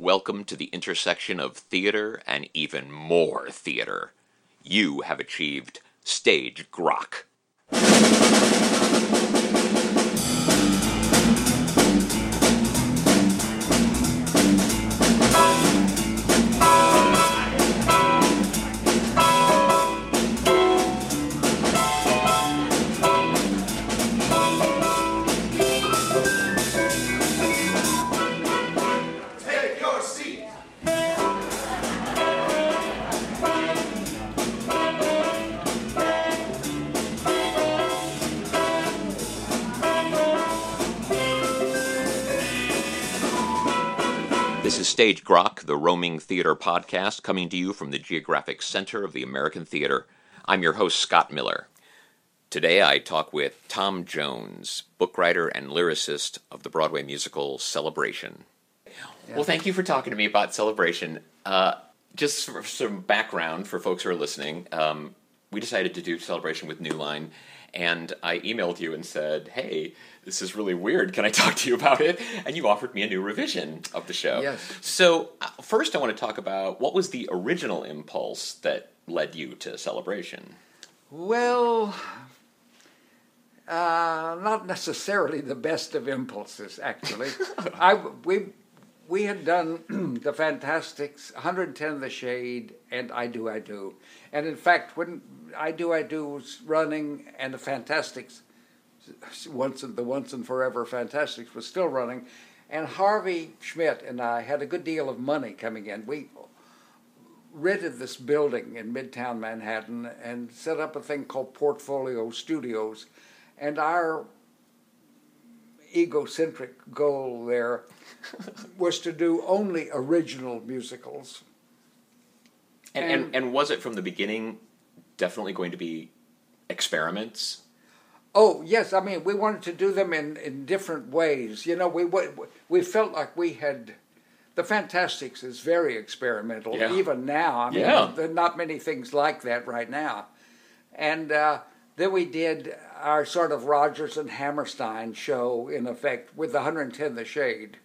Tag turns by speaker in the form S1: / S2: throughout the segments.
S1: Welcome to the intersection of theater and even more theater. You have achieved stage grok. Stage Grok, the roaming theater podcast, coming to you from the geographic center of the American theater. I'm your host, Scott Miller. Today I talk with Tom Jones, book writer and lyricist of the Broadway musical Celebration. Well, thank you for talking to me about Celebration. Uh, just for some background for folks who are listening, um, we decided to do Celebration with New Line, and I emailed you and said, "Hey, this is really weird. Can I talk to you about it?" And you offered me a new revision of the show.
S2: Yes.
S1: So uh, first, I want to talk about what was the original impulse that led you to Celebration.
S2: Well, uh, not necessarily the best of impulses, actually. I we we had done the Fantasticks, 110 the Shade, and I Do I Do, and in fact, when I Do I Do was running, and the Fantasticks, once and the Once and Forever Fantasticks was still running, and Harvey Schmidt and I had a good deal of money coming in. We rented this building in Midtown Manhattan and set up a thing called Portfolio Studios. And our egocentric goal there was to do only original musicals.
S1: And, and
S2: And-
S1: and was it from the beginning definitely going to be experiments?
S2: Oh yes, I mean we wanted to do them in, in different ways. You know, we we felt like we had the Fantasticks is very experimental
S1: Yeah.
S2: even now. I mean,
S1: Yeah.
S2: there are not many things like that right now. And uh, then we did our sort of Rodgers and Hammerstein show in effect with 110 the Shade,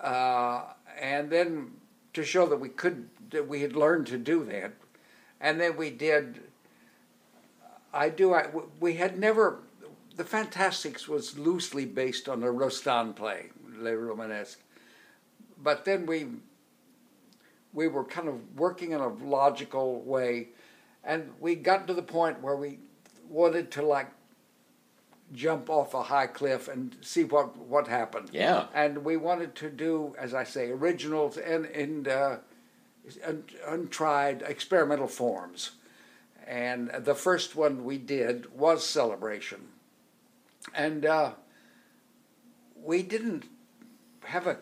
S2: uh, and then to show that we could that we had learned to do that, and then we did I do. I we had never. The Fantasticks was loosely based on a Rostand play, Les Romanesques, but then we we were kind of working in a logical way, and we got to the point where we wanted to like jump off a high cliff and see what what happened.
S1: Yeah.
S2: And we wanted to do, as I say, originals and and uh, un- untried experimental forms. And the first one we did was Celebration. And uh, we didn't have a.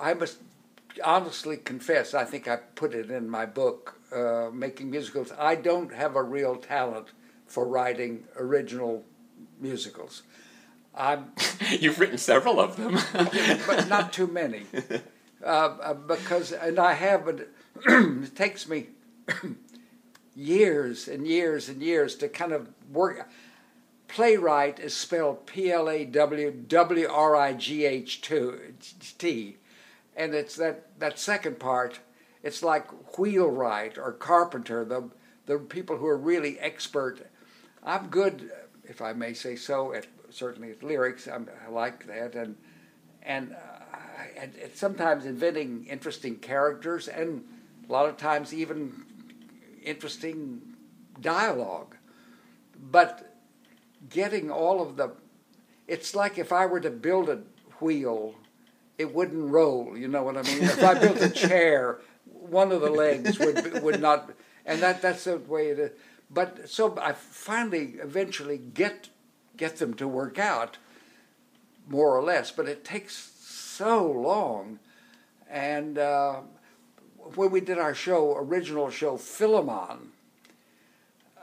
S2: I must honestly confess, I think I put it in my book, uh, Making Musicals. I don't have a real talent for writing original musicals. I'm
S1: You've written several of them.
S2: but not too many. Uh, uh, because, and I have, but it takes me years and years and years to kind of work. Playwright is spelled P L A W W R I G H T, and it's that that second part. It's like wheelwright or carpenter, the the people who are really expert. I'm good, if I may say so, at certainly at lyrics. I'm, I like that, and and, uh, and and sometimes inventing interesting characters, and a lot of times even interesting dialogue. But getting all of the, it's like if I were to build a wheel, it wouldn't roll. You know what I mean? If I built a chair, one of the legs would would not, and that that's the way it is. But so I finally, eventually get get them to work out, more or less. But it takes so long, and uh, when we did our show, original show Philemon,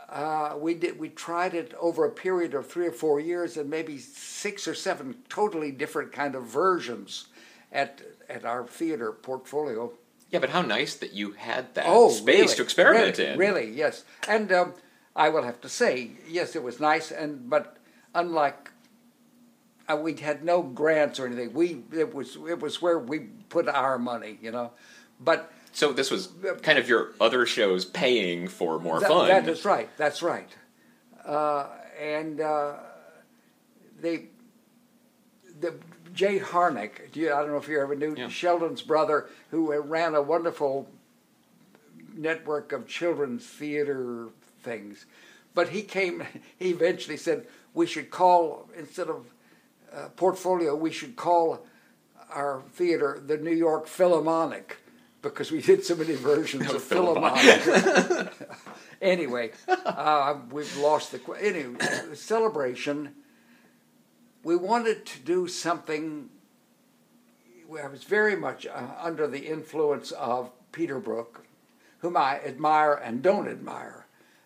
S2: uh, we did we tried it over a period of three or four years, and maybe six or seven totally different kind of versions at at our theater portfolio.
S1: yeah, but how nice that you had that
S2: Oh,
S1: space
S2: really?
S1: to experiment
S2: really,
S1: in.
S2: Really, yes. And um, I will have to say, yes, it was nice, and but unlike uh, we had no grants or anything. We it was it was where we put our money, you know. But
S1: So this was kind of your other shows paying for more
S2: That-
S1: fun.
S2: That is right. That's right. Uh, and uh, they, the Jay Harnick. do you- I don't know if you ever knew
S1: Yeah.
S2: Sheldon's brother, who ran a wonderful network of children's theater things. But he came. He eventually said we should call instead of uh, portfolio, we should call our theater the New York Philharmonic because we did so many versions of Philemon. anyway, uh, we've lost the. Anyway, the celebration. We wanted to do something. I was very much uh, under the influence of Peter Brook, whom I admire and don't admire.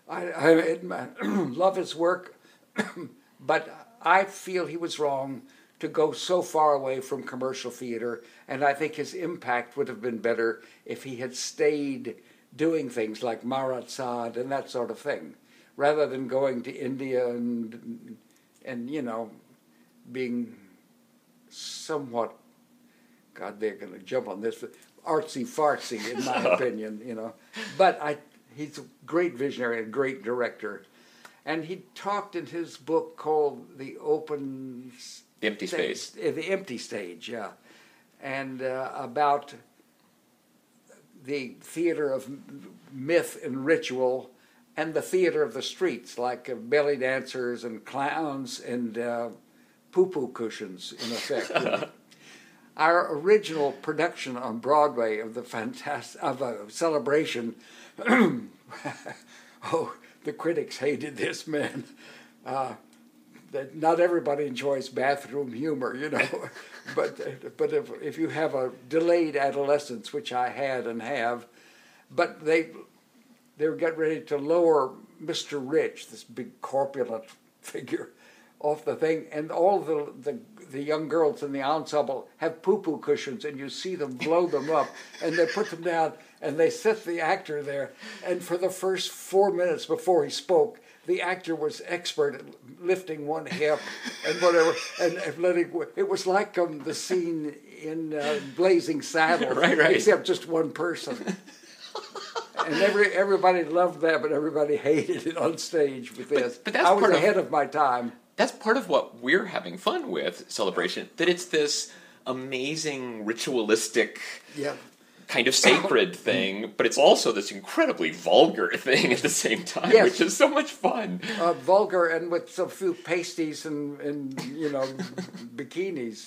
S2: I, I admire, love his work, but I feel he was wrong to go so far away from commercial theater, and I think his impact would have been better if he had stayed doing things like Marat Sade and that sort of thing, rather than going to India and and you know being somewhat God, they're going to jump on this artsy fartsy, in my opinion, you know. But I, he's a great visionary and great director, and he talked in his book called "The Open
S1: The Empty
S2: Stage-
S1: Space.
S2: uh, the Empty Stage, yeah, and uh, about the theater of myth and ritual, and the theater of the streets, like uh, belly dancers and clowns and uh, poo-poo cushions, in effect. Our original production on Broadway of the fantastic of a celebration. oh, the critics hated this man. Uh, that not everybody enjoys bathroom humor, you know. but but if if you have a delayed adolescence, which I had and have, but they they were getting ready to lower Mr. Rich, this big corpulent figure, off the thing, and all the the, the young girls in the ensemble have poo poo cushions, and you see them blow them up, and they put them down, and they set the actor there, and for the first four minutes before he spoke. The actor was expert at lifting one hip and whatever, and, and letting. It was like um, the scene in uh, Blazing Saddles,
S1: Right, right.
S2: except just one person and every everybody loved that, but everybody hated it on stage with this.
S1: but that's
S2: I was
S1: part of-
S2: ahead of, my time.
S1: That's part of what we're having fun with celebration. That it's this amazing ritualistic
S2: Yeah,
S1: kind of sacred thing, but it's also this incredibly vulgar thing at the same time,
S2: Yes.
S1: which is so much fun.
S2: uh, vulgar and with some few pasties and, and you know bikinis.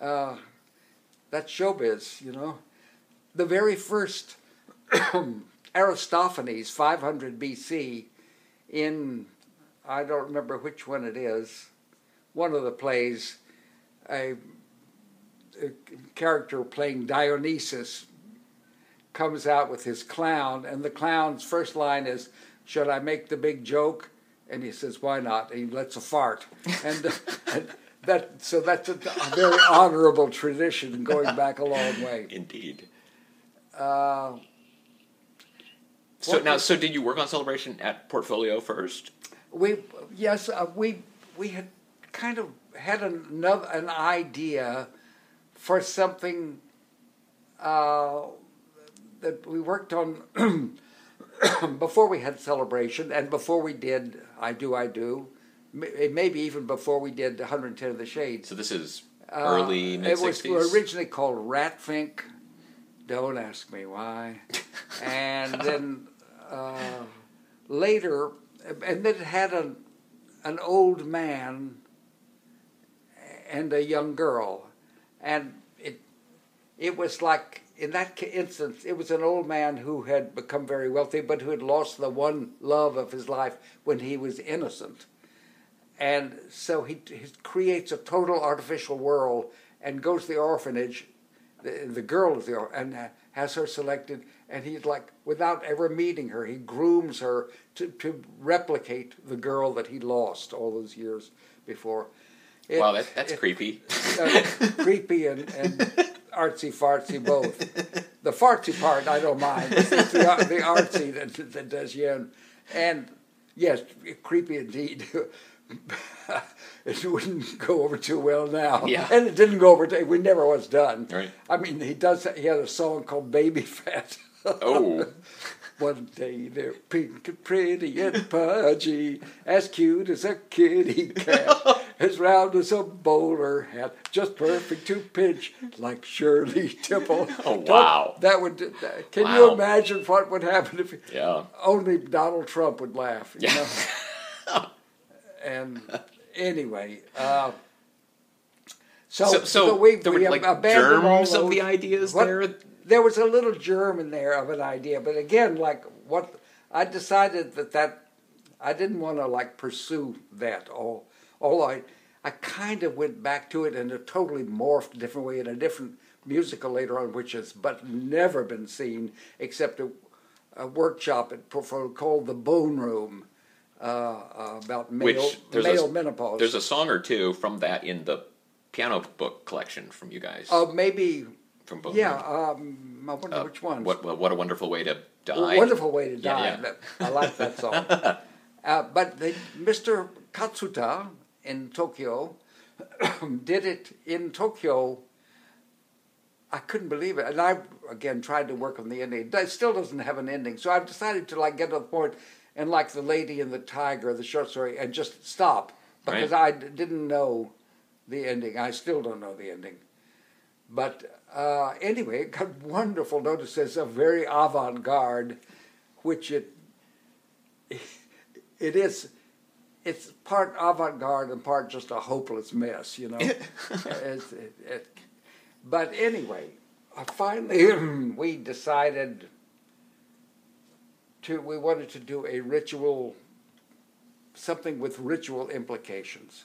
S2: Uh, that's showbiz, you know. The very first Aristophanes, 500 BC, in I don't remember which one it is, one of the plays, a, a character playing Dionysus comes out with his clown, and the clown's first line is, "Should I make the big joke?" And he says, "Why not?" And he lets a fart, and, and that so that's a, a very honorable tradition going back a long way.
S1: Indeed.
S2: Uh,
S1: So now,
S2: was-
S1: so did you work on celebration at Portfolio first?
S2: we yes uh, we we had kind of had another an idea for something uh, that we worked on before we had celebration and before we did I do I do maybe even before we did 110 of the Shades.
S1: So this is
S2: Uh,
S1: early mid
S2: It was originally called Ratfink. Don't ask me why. and then uh, later, and then it had an an old man and a young girl, and it it was like in that instance, it was an old man who had become very wealthy, but who had lost the one love of his life when he was innocent and so he, he creates a total artificial world and goes to the orphanage. The, the girl is the and uh, has her selected, and he's like without ever meeting her, he grooms her to, to replicate the girl that he lost all those years before. It-
S1: wow, that, that's
S2: it-
S1: creepy.
S2: uh, creepy and, and artsy fartsy both. The fartsy part I don't mind. It's the, the artsy that, that does you in. And yes, creepy indeed. it wouldn't go over too well now.
S1: Yeah.
S2: And it didn't go over. Too, we never was done.
S1: Right.
S2: I mean, he does. He had a song called "Baby Fat."
S1: Oh.
S2: One day they're pink and pretty and pudgy, as cute as a kitty cat, as round as a bowler hat, just perfect to pinch like Shirley Temple.
S1: Oh,
S2: Don't-
S1: wow.
S2: That would. Can
S1: Wow.
S2: you imagine what would happen if
S1: Yeah.
S2: only Donald Trump would laugh? You
S1: Yeah.
S2: know? and anyway, uh, so,
S1: So, so,
S2: we,
S1: there
S2: we
S1: like
S2: abandoned all
S1: germs of the ideas
S2: what-
S1: there.
S2: There was a little germ in there of an idea, but again, like what I decided that that I didn't want to like pursue that. All, all I, I kind of went back to it in a totally morphed different way in a different musical later on, which has but never been seen except a, a workshop at called the Bone Room uh, uh, about male,
S1: Which there's
S2: male
S1: a,
S2: menopause.
S1: There's a song or two from that in the piano book collection from you guys.
S2: uh, maybe
S1: from both.
S2: yeah. Um, I wonder
S1: Uh,
S2: which ones.
S1: What, what what a wonderful way to die.
S2: A wonderful way to die.
S1: yeah.
S2: That- I like that song. uh, but they, Mr. Katsuta in Tokyo did it in Tokyo. I couldn't believe it, and I again tried to work on the ending. It still doesn't have an ending, so I've decided to like get to the point and like the Lady and the Tiger, the short story, and just stop because I d- didn't know the ending. I still don't know the ending. But uh, anyway, it got wonderful notices of very avant-garde, which it it is. It's part avant-garde and part just a hopeless mess, you know. It's- it- it- but anyway, uh, finally we decided to we wanted to do a ritual, something with ritual implications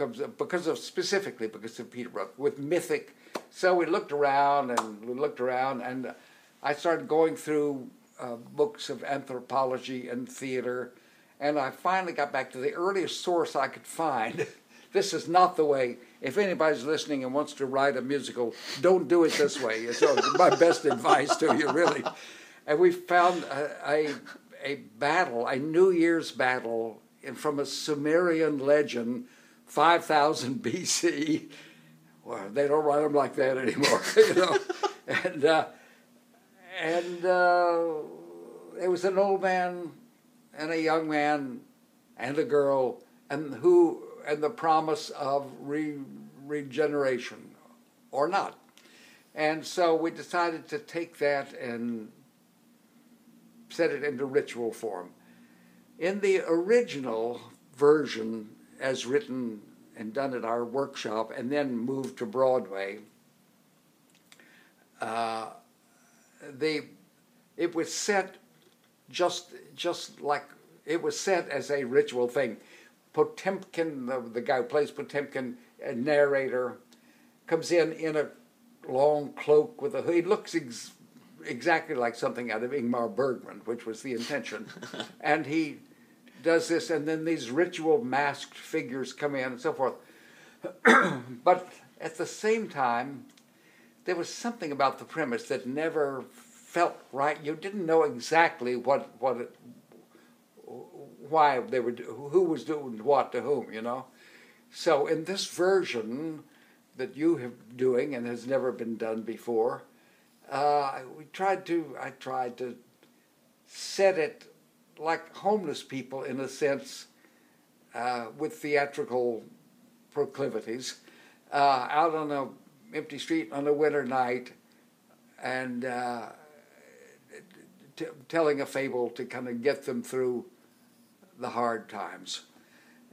S2: of, because of specifically because of Peter Brook with mythic. So we looked around and we looked around, and I started going through uh, books of anthropology and theater, and I finally got back to the earliest source I could find. this is not the way. If anybody's listening and wants to write a musical, don't do it this way. It's my best advice to you, really. And we found a, a, a battle, a New Year's battle from a Sumerian legend, 5000 BC. Well, they don't write them like that anymore, you know. and uh, and uh, there was an old man and a young man and a girl, and who and the promise of re- regeneration, or not. And so we decided to take that and set it into ritual form. In the original version, as written and done at our workshop, and then moved to Broadway, uh, the it was set just just like it was set as a ritual thing. Potemkin, the, the guy who plays Potemkin, a narrator, comes in in a long cloak with a hood. He looks ex- exactly like something out of Ingmar Bergman, which was the intention. and he does this, and then these ritual masked figures come in and so forth. but at the same time, there was something about the premise that never felt right. You didn't know exactly what what it, why they were who was doing what to whom, you know. So in this version that you have doing and has never been done before, uh, we tried to I tried to set it like homeless people in a sense uh, with theatrical proclivities uh, out on a empty street on a winter night and uh, t- telling a fable to kind of get them through the hard times.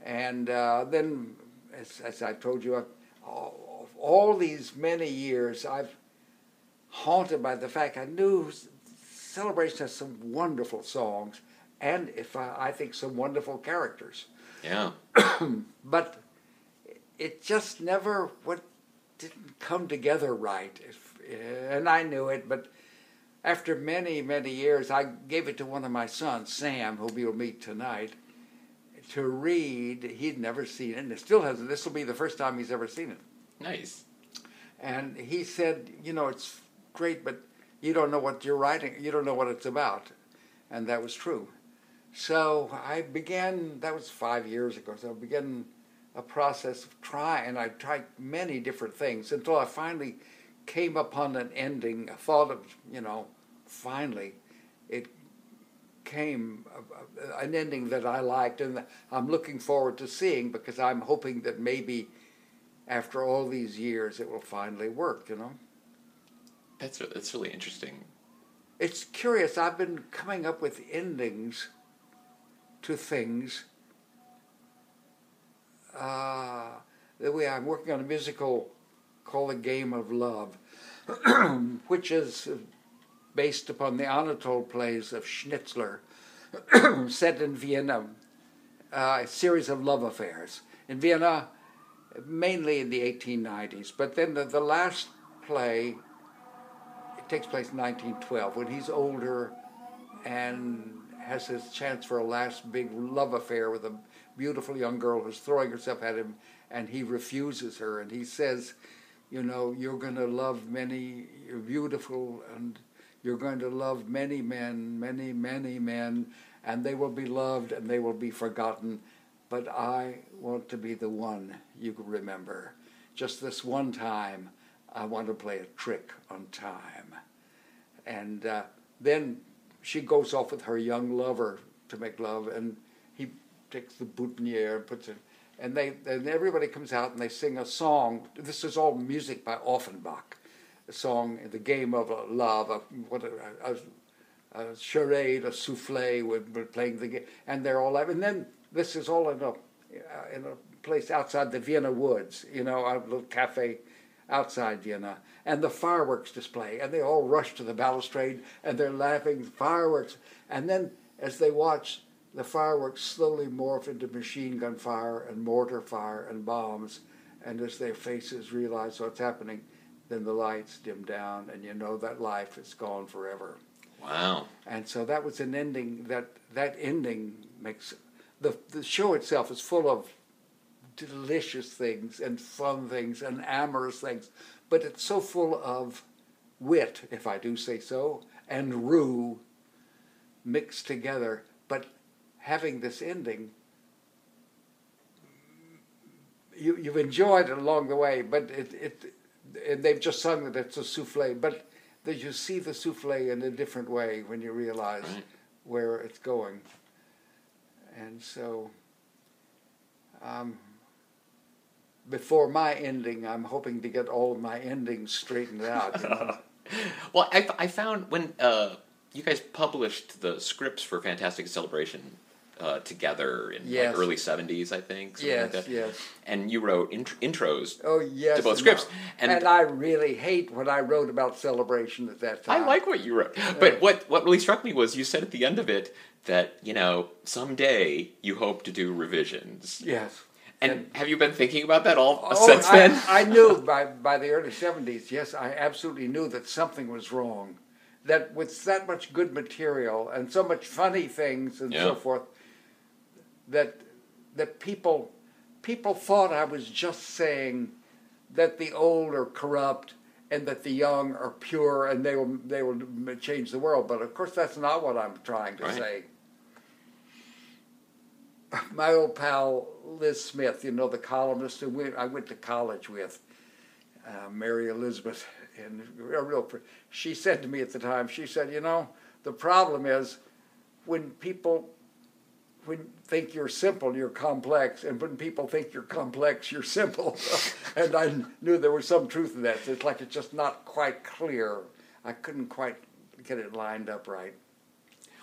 S2: And uh, then, as, as I told you, all, all these many years, I've haunted by the fact I knew Celebration has some wonderful songs, and if I, I think some wonderful characters.
S1: Yeah.
S2: but it just never what didn't come together right if, and i knew it but after many many years i gave it to one of my sons sam who we'll meet tonight to read. He'd never seen it and it still hasn't this will be the first time he's ever seen it.
S1: Nice.
S2: and he said you know it's great but you don't know what you're writing you don't know what it's about. And that was true So I began, that was five years ago, so I began a process of trying, and I tried many different things until I finally came upon an ending, a thought of, you know, finally it came uh, an ending that I liked and I'm looking forward to seeing because I'm hoping that maybe after all these years it will finally work, you know.
S1: That's that's really interesting.
S2: It's curious. I've been coming up with endings to things. Uh, the way I'm working on a musical called "The Game of Love," which is based upon the Anatole plays of Schnitzler, set in Vienna, uh, a series of love affairs in Vienna, mainly in the 1890s. But then the, the last play it takes place in 1912 when he's older and has his chance for a last big love affair with a beautiful young girl who's throwing herself at him, and he refuses her, and he says, "You know, you're going to love many. You're beautiful, and you're going to love many men, many, many men, and they will be loved and they will be forgotten. But I want to be the one you remember. Just this one time, I want to play a trick on time. And uh, then she goes off with her young lover to make love, and he takes the boutonniere and puts it, and they and everybody comes out and they sing a song. This is all music by Offenbach a song the game of uh, love, a, what a, a, a charade, a souffle. We're, playing the game, and they're all and then this is all in a uh, in a place outside the Vienna woods, you know, a little cafe outside Vienna, and the fireworks display, and they all rush to the balustrade and they're laughing fireworks, and then as they watch. The fireworks slowly morph into machine gun fire and mortar fire and bombs, and as their faces realize what's happening, then the lights dim down and you know that life is gone forever.
S1: Wow.
S2: And so that was an ending that that ending makes the the show itself is full of delicious things and fun things and amorous things, but it's so full of wit, if I do say so, and rue mixed together. But having this ending, you, you've enjoyed it along the way, but it, it and they've just sung that it's a souffle, but that you see the souffle in a different way when you realize right. where it's going. And so, um, before my ending, I'm hoping to get all of my endings straightened out. You know?
S1: well, I, I found when uh, you guys published the scripts for Fantastic Celebration uh, together in yes. like early seventies, I think.
S2: Yes,
S1: like
S2: yes.
S1: And you wrote int- intros.
S2: Oh yes,
S1: to both scripts,
S2: and, and, I really hate what I wrote about celebration at that time.
S1: I like what you wrote, but what what really struck me was you said at the end of it that you know someday you hope to do revisions.
S2: Yes.
S1: And, have you been thinking about that all oh, since then?
S2: I, I knew by by the early seventies. Yes, I absolutely knew that something was wrong. That with that much good material and so much funny things and yeah. so forth, that that people people thought I was just saying that the old are corrupt and that the young are pure and they will they will change the world. But of course, that's not what I'm trying to right. say. My old pal Liz Smith, you know, the columnist who went, I went to college with, uh, Mary Elizabeth, and a real. She said to me at the time, she said, you know, the problem is when people when think you're simple, you're complex, and when people think you're complex, you're simple. and I knew there was some truth in that. It's like it's just not quite clear. I couldn't quite get it lined up right.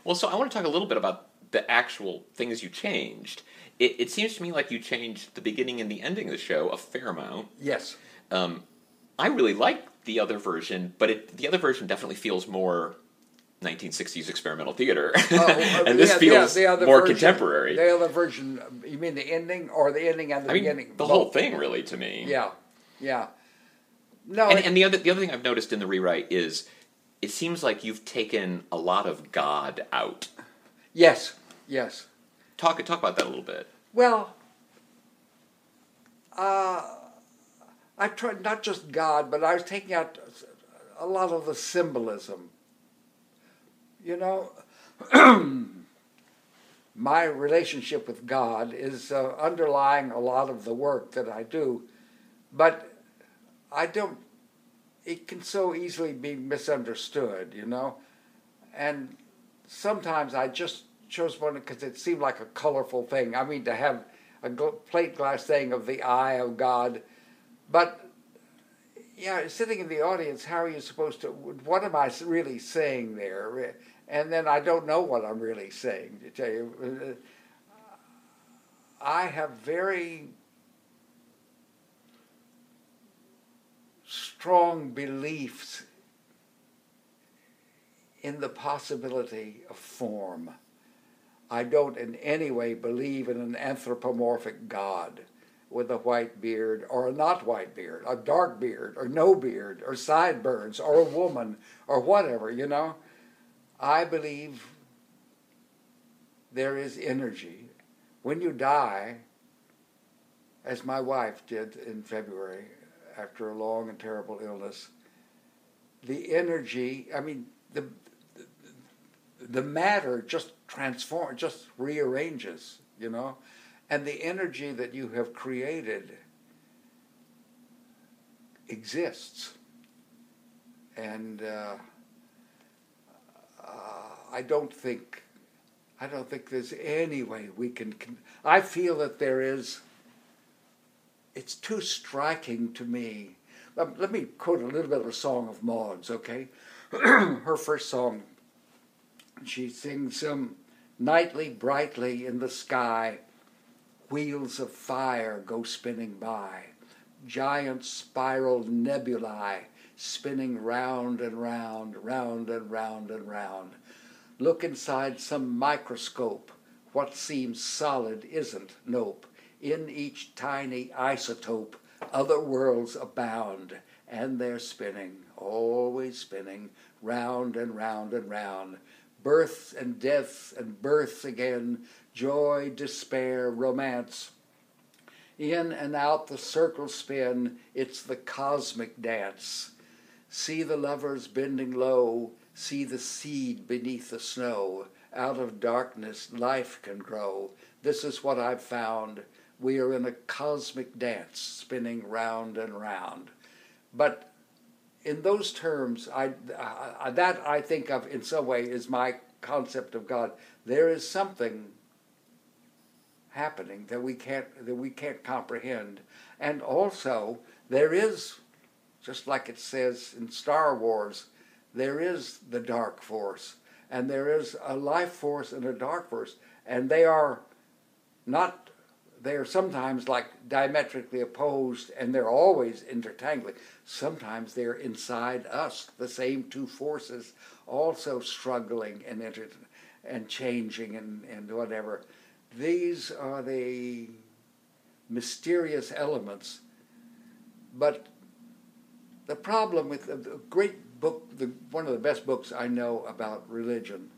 S1: Well, so I want to talk a little bit about the actual things you changed. It, it seems to me like you changed the beginning and the ending of the show a fair amount.
S2: Yes.
S1: Um, I really like the other version, but it, the other version definitely feels more 1960s experimental theater, oh, uh, and this yeah, feels yeah, more
S2: version,
S1: contemporary.
S2: The other version, you mean the ending or the ending and the
S1: I
S2: beginning?
S1: Mean, the Both. whole thing, really, to me.
S2: Yeah, yeah. No,
S1: and, it, and the other the other thing I've noticed in the rewrite is it seems like you've taken a lot of God out.
S2: Yes, yes.
S1: Talk talk about that a little bit.
S2: Well, uh, I tried not just God, but I was taking out a lot of the symbolism you know, my relationship with God is uh, underlying a lot of the work that I do, but I don't. It can so easily be misunderstood, you know, and sometimes I just chose one because it seemed like a colorful thing. I mean, to have a plate glass thing of the eye of God, but yeah, sitting in the audience, how are you supposed to? What am I really saying there? And then I don't know what I'm really saying. To tell you, uh, I have very strong beliefs in the possibility of form. I don't in any way believe in an anthropomorphic God with a white beard or a not white beard, a dark beard or no beard or sideburns or a woman or whatever, you know. I believe there is energy. When you die, as my wife did in February after a long and terrible illness, the energy, I mean, the, the matter just transforms, just rearranges, you know, and the energy that you have created exists. And uh, uh, I don't think, I don't think there's any way we can. I feel that there is. It's too striking to me. Let me quote a little bit of a song of Maud's, okay? Her first song, she sings them Nightly, brightly in the sky, wheels of fire go spinning by, giant spiral nebulae spinning round and round, round and round and round. Look inside some microscope. What seems solid isn't, nope. In each tiny isotope, other worlds abound, and they're spinning, always spinning, round and round and round births and deaths and births again, joy, despair, romance. In and out the circles spin, it's the cosmic dance. See the lovers bending low, see the seed beneath the snow. Out of darkness, life can grow. This is what I've found. We are in a cosmic dance, spinning round and round. But in those terms, I, that I think of in some way is my concept of God. There is something happening that we can't that we can't comprehend, and also there is, just like it says in Star Wars, there is the dark force, and there is a life force and a dark force, and they are not they are sometimes like diametrically opposed and they're always intertangling. Sometimes they're inside us, the same two forces also struggling and inter- and changing and, and whatever. These are the mysterious elements. But the problem with the great book, the, one of the best books I know about religion,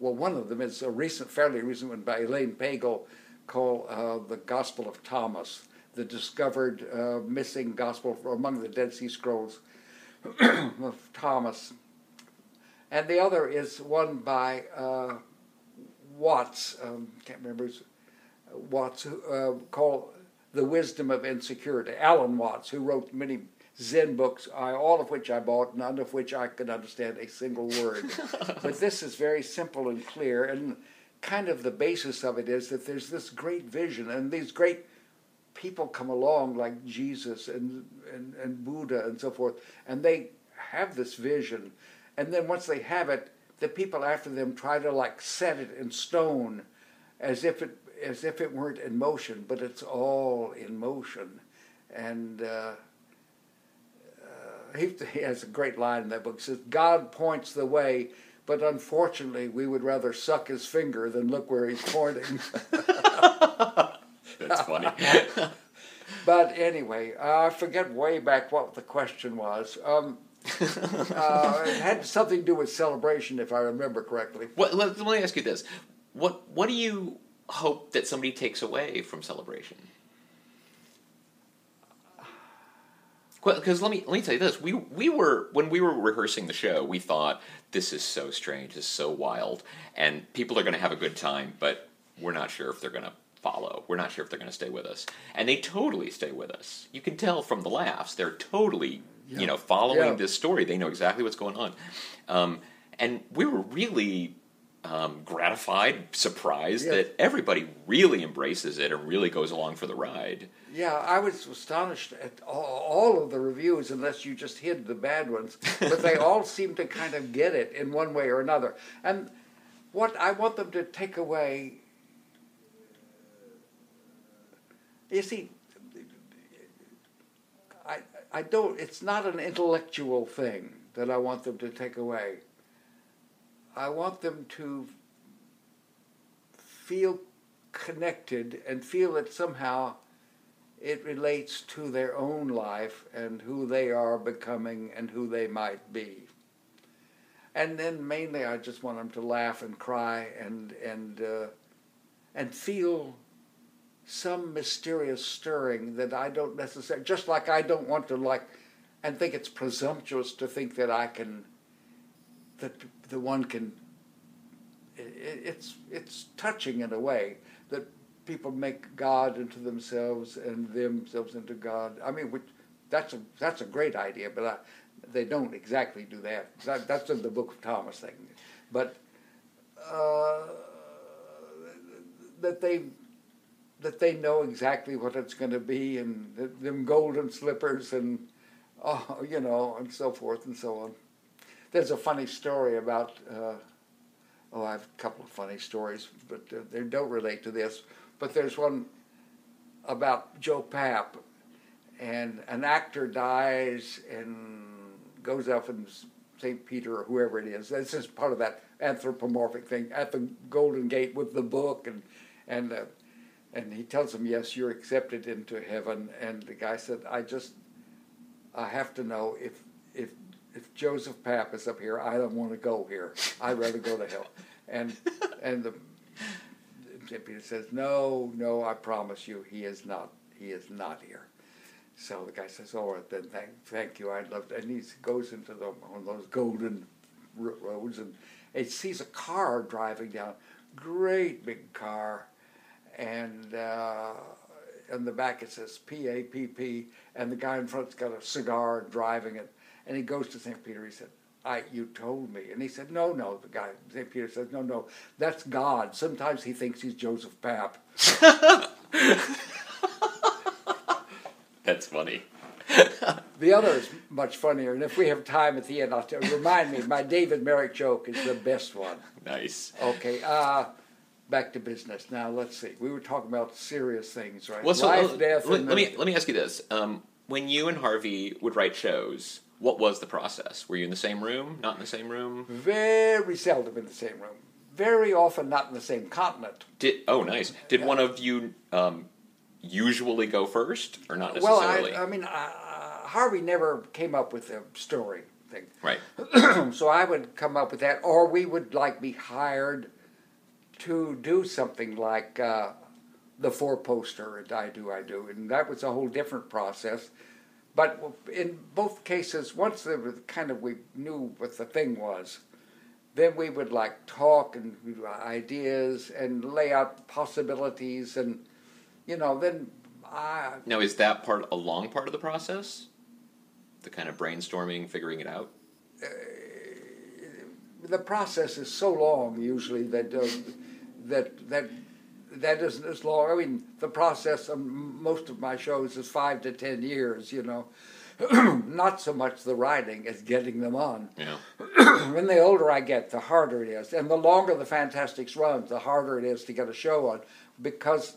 S2: well, one of them is a recent, fairly recent one by Elaine Pagels called uh, the Gospel of Thomas, the discovered uh, missing gospel among the Dead Sea Scrolls of Thomas. And the other is one by uh, Watts, um, can't remember his, Watts, uh, called The Wisdom of Insecurity. Alan Watts, who wrote many Zen books, I, all of which I bought, none of which I could understand a single word. but this is very simple and clear, and kind of the basis of it is that there's this great vision and these great people come along like Jesus and, and, and Buddha and so forth, and they have this vision. And then once they have it, the people after them try to like set it in stone as if it as if it weren't in motion, but it's all in motion. And uh, uh, he, he has a great line in that book. He says, God points the way but unfortunately, we would rather suck his finger than look where he's pointing.
S1: That's funny.
S2: but anyway, uh, I forget way back what the question was. Um, uh, it had something to do with celebration, if I remember correctly.
S1: Well, let, let me ask you this: what What do you hope that somebody takes away from celebration? Because let me let me tell you this: we we were when we were rehearsing the show, we thought this is so strange, this is so wild, and people are going to have a good time. But we're not sure if they're going to follow. We're not sure if they're going to stay with us. And they totally stay with us. You can tell from the laughs. They're totally,
S2: Yeah.
S1: you know, following
S2: Yeah.
S1: this story. They know exactly what's going on. Um, and we were really um, gratified, surprised that everybody really embraces it and really goes along for the ride.
S2: Yeah, I was astonished at all, all of the reviews, unless you just hid the bad ones. But they all seem to kind of get it in one way or another. And what I want them to take away, you see, I I don't. It's not an intellectual thing that I want them to take away. I want them to feel connected and feel that somehow it relates to their own life and who they are becoming and who they might be. And then mainly, I just want them to laugh and cry and and uh, and feel some mysterious stirring that I don't necessarily. Just like I don't want to like, and think it's presumptuous to think that I can. That the one can. i- i- It's it's touching in a way that people make God into themselves and themselves into God. I mean, which, that's a that's a great idea, but I, they don't exactly do that. that. That's in the Book of Thomas thing, but uh, that they that they know exactly what it's going to be and them golden slippers and oh, you know, and so forth and so on. There's a funny story about. Uh, oh, I have a couple of funny stories, but uh, they don't relate to this. But there's one about Joe Papp, and an actor dies and goes up in St. Peter or whoever it is. This is part of that anthropomorphic thing at the Golden Gate with the book, and and uh, and he tells him, "Yes, you're accepted into heaven." And the guy said, "I just, I have to know if if Joseph Papp is up here, I don't want to go here. I'd rather go to hell." And and the. Peter says, "No, no, I promise you, he is not. He is not here." So the guy says, "All right, then. Thank, thank you. I'd love to." And he goes into the, of those golden roads and he sees a car driving down, great big car, and uh, in the back it says P A P P, and the guy in front's got a cigar driving it, and he goes to St. Peter. He said. I, you told me. And he said, no, no. The guy, St. Peter says, no, no, that's God. Sometimes he thinks he's Joseph Papp.
S1: That's funny.
S2: The other is much funnier, and if we have time at the end, I'll tell, remind me. My David Merrick joke is the best one.
S1: Nice.
S2: Okay, uh, back to business. Now let's see. We were talking about serious things, right?
S1: Well, so
S2: Life,
S1: uh,
S2: death,
S1: let,
S2: and
S1: let me let me ask you this: um, When you and Harvey would write shows, what was the process? Were you in the same room? Not in the same room?
S2: very seldom in the same room. Very often not in the same continent.
S1: Did oh nice? Did one of you um, usually go first, or not
S2: Well,
S1: necessarily?
S2: I, I mean, uh, Harvey never came up with a story thing.
S1: right.
S2: so I would come up with that, or we would like be hired to do something like uh, the four poster at I Do I Do, and that was a whole different process. But in both cases, once there was kind of we knew what the thing was, then we would like talk and ideas and lay out possibilities, and you know, then I
S1: Now, is that part a long part of the process? The kind of brainstorming, figuring it out.
S2: the process is so long usually that uh, that that that isn't as long. I mean, the process of most of my shows is five to ten years. You know, not so much the writing as getting them on.
S1: Yeah.
S2: when the older I get, the harder it is, and the longer the Fantasticks runs, the harder it is to get a show on because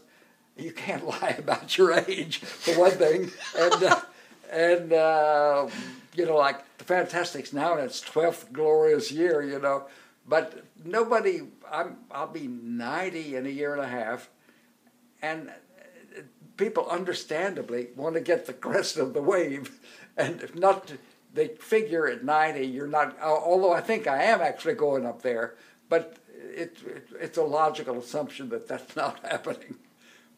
S2: you can't lie about your age for one thing, and uh, and uh, you know like the Fantasticks now in its twelfth glorious year, you know, but nobody. I'm I'll be ninety in a year and a half, and people understandably want to get the crest of the wave, and if not. They figure at 90 you're not although i think i am actually going up there but it, it, it's a logical assumption that that's not happening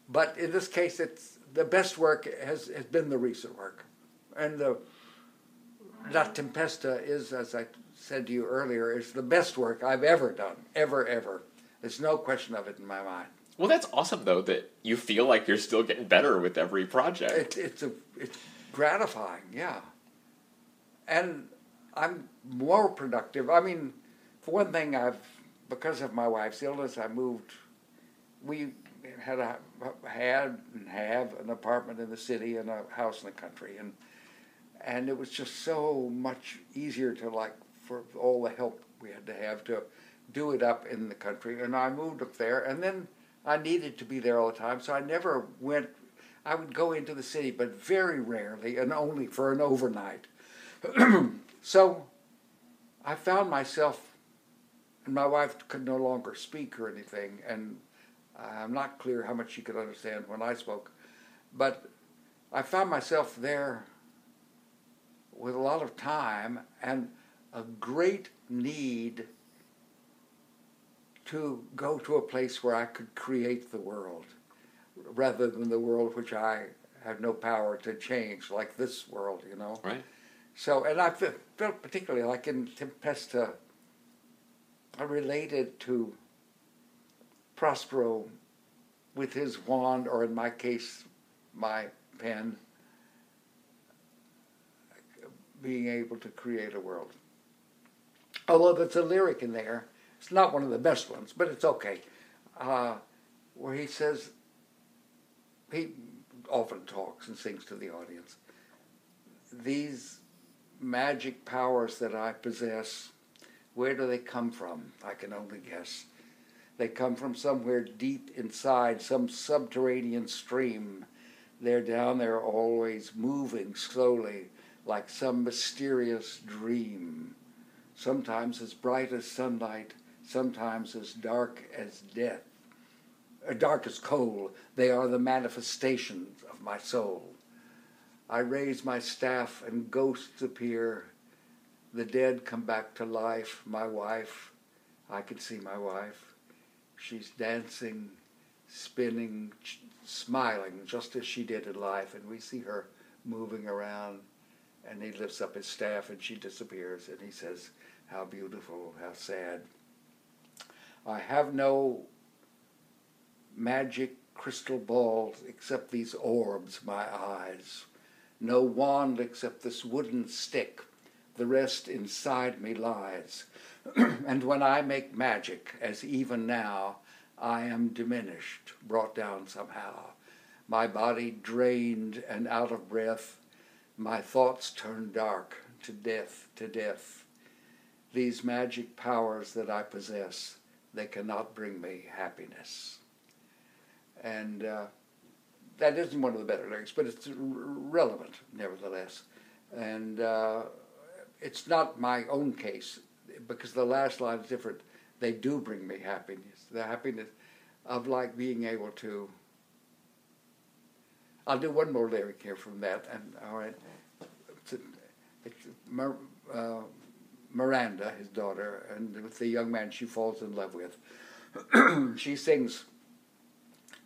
S2: but in this case it's the best work has, has been the recent work and the la tempesta is as i said to you earlier is the best work i've ever done ever ever there's no question of it in my mind
S1: Well, that's awesome though that you feel like you're still getting better with every project.
S2: It, it's a it's gratifying, yeah. And I'm more productive. I mean, for one thing, I've because of my wife's illness, I moved. We had a had and have an apartment in the city and a house in the country, and and it was just so much easier to like for all the help we had to have to do it up in the country. And I moved up there, and then I needed to be there all the time, so I never went. I would go into the city, but very rarely, and only for an overnight. so I found myself, and my wife could no longer speak or anything, and I'm not clear how much she could understand when I spoke, but I found myself there with a lot of time and a great need to go to a place where I could create the world rather than the world which I have no power to change, like this world, you know.
S1: Right.
S2: So, and I felt particularly like in Tempesta, I related to Prospero with his wand, or in my case, my pen, being able to create a world. Although there's a lyric in there, it's not one of the best ones, but it's okay, uh, where he says, he often talks and sings to the audience, these magic powers that I possess, where do they come from? I can only guess. They come from somewhere deep inside, some subterranean stream. They're down there always moving slowly, like some mysterious dream. Sometimes as bright as sunlight, sometimes as dark as death. Uh, dark as coal, they are the manifestations of my soul. I raise my staff and ghosts appear. The dead come back to life. My wife, I can see my wife. She's dancing, spinning, smiling, just as she did in life. And we see her moving around. And he lifts up his staff and she disappears. And he says, How beautiful, how sad. I have no magic crystal balls except these orbs, my eyes. No wand except this wooden stick. The rest inside me lies. and when I make magic, as even now, I am diminished, brought down somehow. My body drained and out of breath, my thoughts turn dark to death, to death. These magic powers that I possess, they cannot bring me happiness. And uh, that isn't one of the better lyrics, but it's relevant nevertheless. And uh, it's not my own case because the last line is different. They do bring me happiness. The happiness of like being able to. I'll do one more lyric here from that, and all right. It's, it's uh, Miranda, his daughter, and with the young man she falls in love with. she sings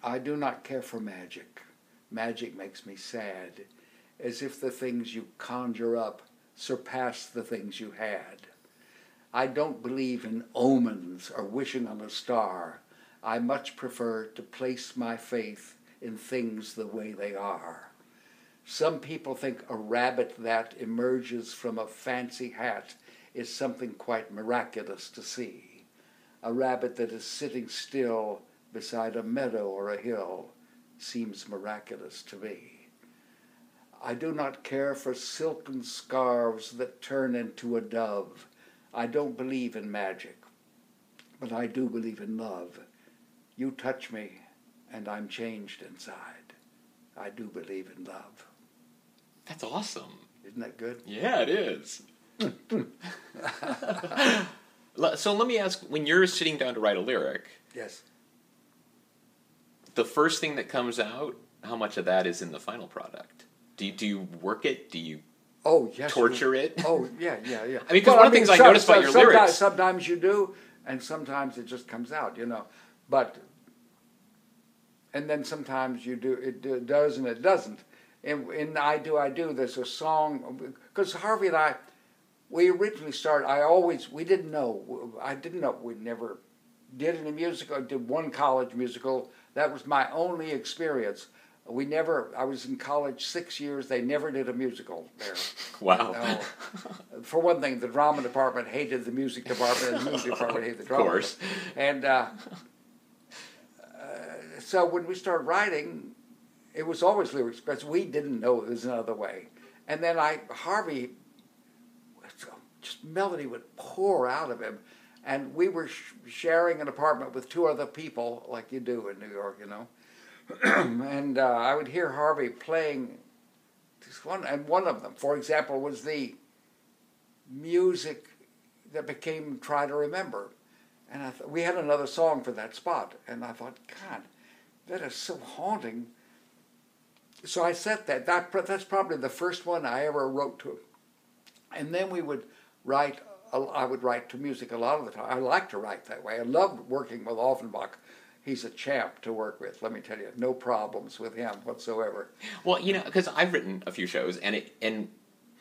S2: I do not care for magic. Magic makes me sad, as if the things you conjure up surpass the things you had. I don't believe in omens or wishing on a star. I much prefer to place my faith in things the way they are. Some people think a rabbit that emerges from a fancy hat is something quite miraculous to see. A rabbit that is sitting still beside a meadow or a hill seems miraculous to me. I do not care for silken scarves that turn into a dove. I don't believe in magic, but I do believe in love. You touch me, and I'm changed inside. I do believe in love.
S1: That's awesome.
S2: Isn't that good?
S1: Yeah, it is. so let me ask when you're sitting down to write a lyric.
S2: Yes
S1: the first thing that comes out, how much of that is in the final product? Do you, do you work it? Do you
S2: oh yes
S1: torture it?
S2: Oh yeah, yeah, yeah.
S1: I mean, because well, one of the things some, I noticed about your
S2: sometimes,
S1: lyrics,
S2: sometimes you do, and sometimes it just comes out, you know. But and then sometimes you do it does and it doesn't. And in I do I do there's a song because Harvey and I we originally started. I always we didn't know I didn't know we never did any musical. I did one college musical. That was my only experience. We never. I was in college six years. They never did a musical there.
S1: Wow.
S2: For one thing, the drama department hated the music department, and the music department hated the drama.
S1: Of course.
S2: And uh, uh, so when we started writing, it was always lyrics because we didn't know there was another way. And then I Harvey, melody would pour out of him, and we were sh- sharing an apartment with two other people, like you do in New York, you know. and uh, I would hear Harvey playing this one, and one of them, for example, was the music that became "Try to Remember," and I th- we had another song for that spot, and I thought, God, that is so haunting. So I set that. That that's probably the first one I ever wrote to and then we would write. I would write to music a lot of the time. I like to write that way. I loved working with Offenbach he's a champ to work with. Let me tell you, no problems with him whatsoever.
S1: Well, you know, because I've written a few shows, and it and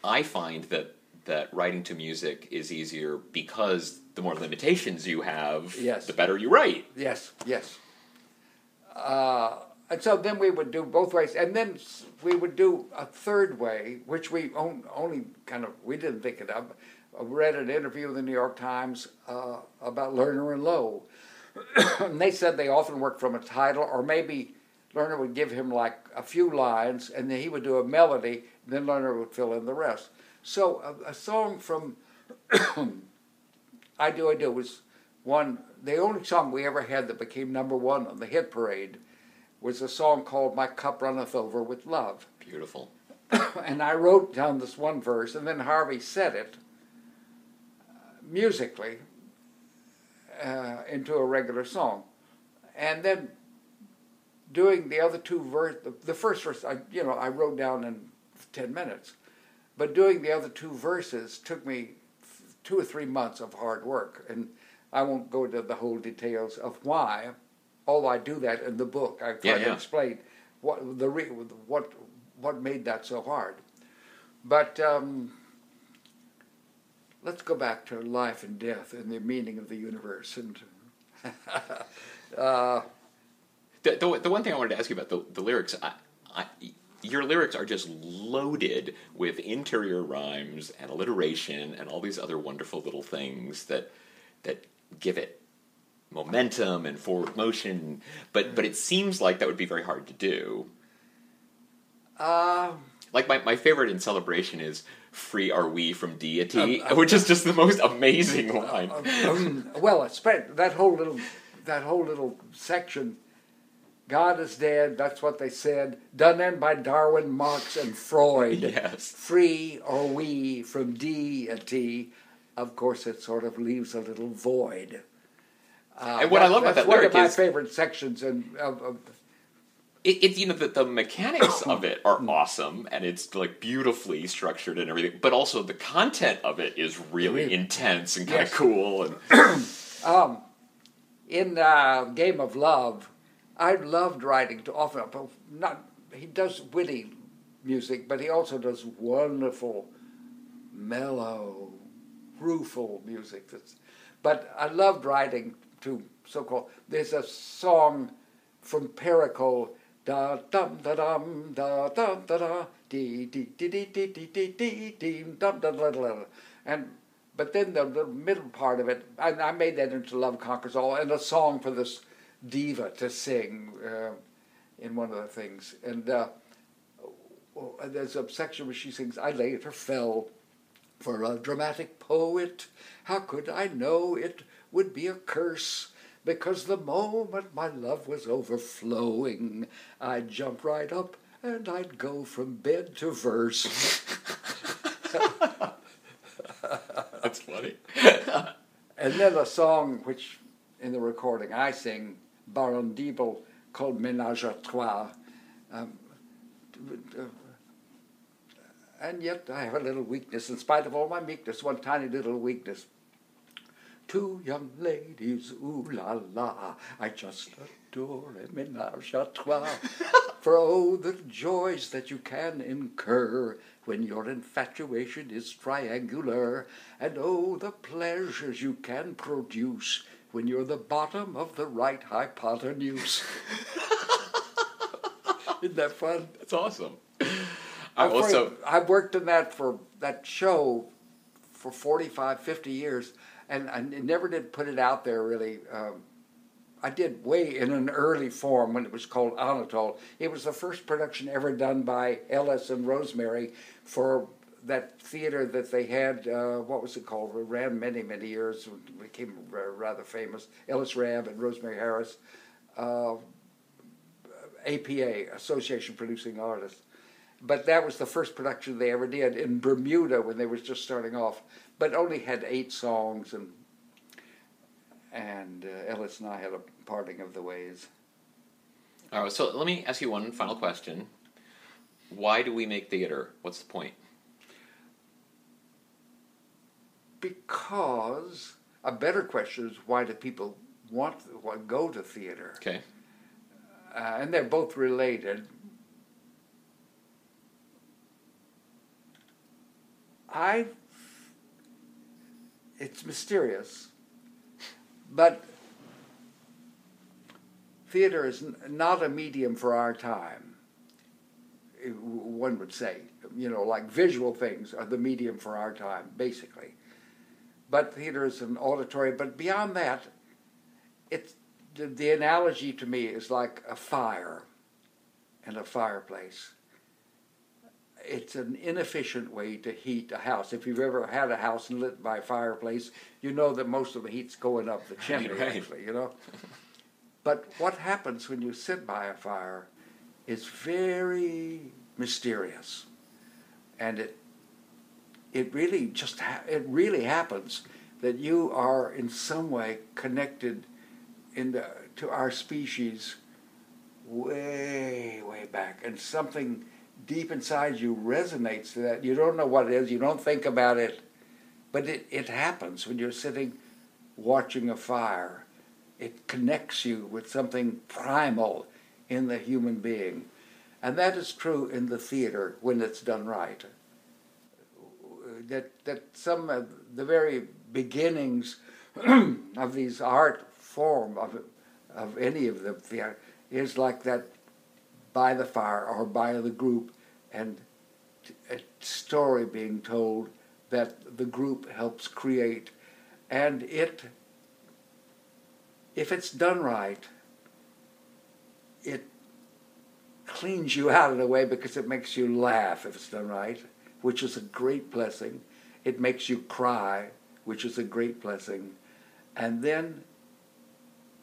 S1: I find that that writing to music is easier because the more limitations you have,
S2: yes.
S1: the better you write.
S2: Yes, yes. Uh, and so then we would do both ways, and then we would do a third way, which we only kind of we didn't think it of. I read an interview in the New York Times uh, about Lerner and Loewe. and they said they often worked from a title, or maybe Lerner would give him like a few lines, and then he would do a melody, and then Lerner would fill in the rest. So a, a song from I Do I Do was one. The only song we ever had that became number one on the hit parade was a song called "My Cup Runneth Over with Love."
S1: Beautiful.
S2: and I wrote down this one verse, and then Harvey said it musically uh, into a regular song, and then doing the other two verse. The, the first verse, I you know, I wrote down in ten minutes, but doing the other two verses took me two or three months of hard work, and I won't go into the whole details of why. Although I do that in the book, I try
S1: yeah,
S2: to explain what the re, what what made that so hard. But um, let's go back to life and death and the meaning of the universe. And uh,
S1: the, the, the one thing I wanted to ask you about the, the lyrics, I, I, your lyrics are just loaded with interior rhymes and alliteration and all these other wonderful little things that that give it momentum and forward motion. But but it seems like that would be very hard to do.
S2: uh,
S1: Like my, my favorite in celebration is "Free are we from deity,"
S2: Um, uh,
S1: which is just the most amazing line.
S2: um, well, that whole little that whole little section. God is dead. That's what they said. Done in by Darwin, Marx, and Freud.
S1: yes.
S2: Free or we from deity. Of course, it sort of leaves a little void. Uh,
S1: And what I love about that
S2: one of my
S1: is-
S2: favorite sections in, of, of
S1: it, it you know the, the mechanics of it are awesome and it's like beautifully structured and everything but also the content of it is really intense and kind of cool and
S2: in uh, Game of Love, I loved writing to Offenbach. but Not he does witty music, but he also does wonderful, mellow, rueful music. That's, but I loved writing to so-called. There's a song from Périchole. Da dum da dum da dum da da dee dee dee dee dee dee dee dee dum and but then the, the middle part of it, I, I made that into Love Conquers All and a song for this diva to sing uh, in one of the things. And uh, oh, there's a section where she sings, I later fell for a dramatic poet. How could I know it would be a curse? Because the moment my love was overflowing, I'd jump right up and I'd go from bed to verse.
S1: that's funny
S2: And then a song which, in the recording, I sing Baron Diebel, called Ménage à Trois. Um, and yet I have a little weakness, in spite of all my meekness, one tiny little weakness. Two young ladies, ooh la la, I just adore a ménage à trois. For oh, the joys that you can incur when your infatuation is triangular, and oh, the pleasures you can produce when you're the bottom of the right hypotenuse. Isn't that fun?
S1: That's awesome.
S2: I
S1: I also
S2: I've worked in that for that show for 45, 50 years, and I never did put it out there really. Um, I did way in an early form when it was called Anatole. It was the first production ever done by Ellis and Rosemary for that theater that they had. Uh, what was it called? It ran many, many years. It Became rather famous. Ellis Rabb and Rosemary Harris. Uh, APA, Association Producing Artists. But that was the first production they ever did in Bermuda when they was just starting off. But only had eight songs, and and uh, Ellis and I had a parting of the ways.
S1: all right, so let me ask you one final question. Why do we make theater? What's the point?
S2: Because a better question is why do people want want go to theater?
S1: Okay.
S2: uh, and they're both related. I, it's mysterious, but theater is not a medium for our time. eh, One would say, you know, like visual things are the medium for our time, basically. But theater is an auditory. But beyond that, it's the, the analogy to me is like a fire and a fireplace. It's an inefficient way to heat a house. If you've ever had a house lit by a fireplace, you know that most of the heat's going up the chimney,
S1: Right.
S2: actually, you know. but what happens when you sit by a fire is very mysterious, and it it really just ha- it really happens that you are in some way connected in the, to our species way, way back, and something deep inside you resonates to that. You don't know what it is, you don't think about it, but it, it happens when you're sitting watching a fire. It connects you with something primal in the human being. And that is true in the theater when it's done right. That, that some of the very beginnings of these art form of of any of them the- is like that by the fire or by the group and a story being told that the group helps create. And it if it's done right it cleans you out in a way because it makes you laugh if it's done right which is a great blessing. It makes you cry which is a great blessing. And then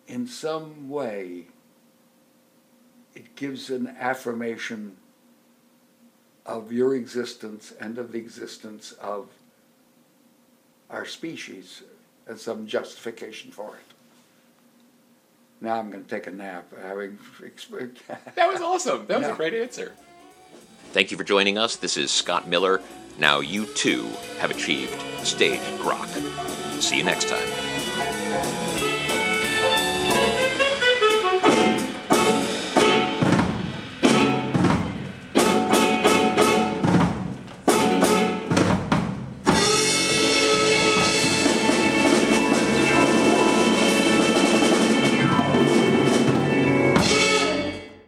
S2: in some way it gives an affirmation of your existence and of the existence of our species and some justification for it. Now I'm going to take a nap, having
S1: That was awesome. That was a great answer. Thank you for joining us. This is Scott Miller. Now you too have achieved stage grok. See you next time.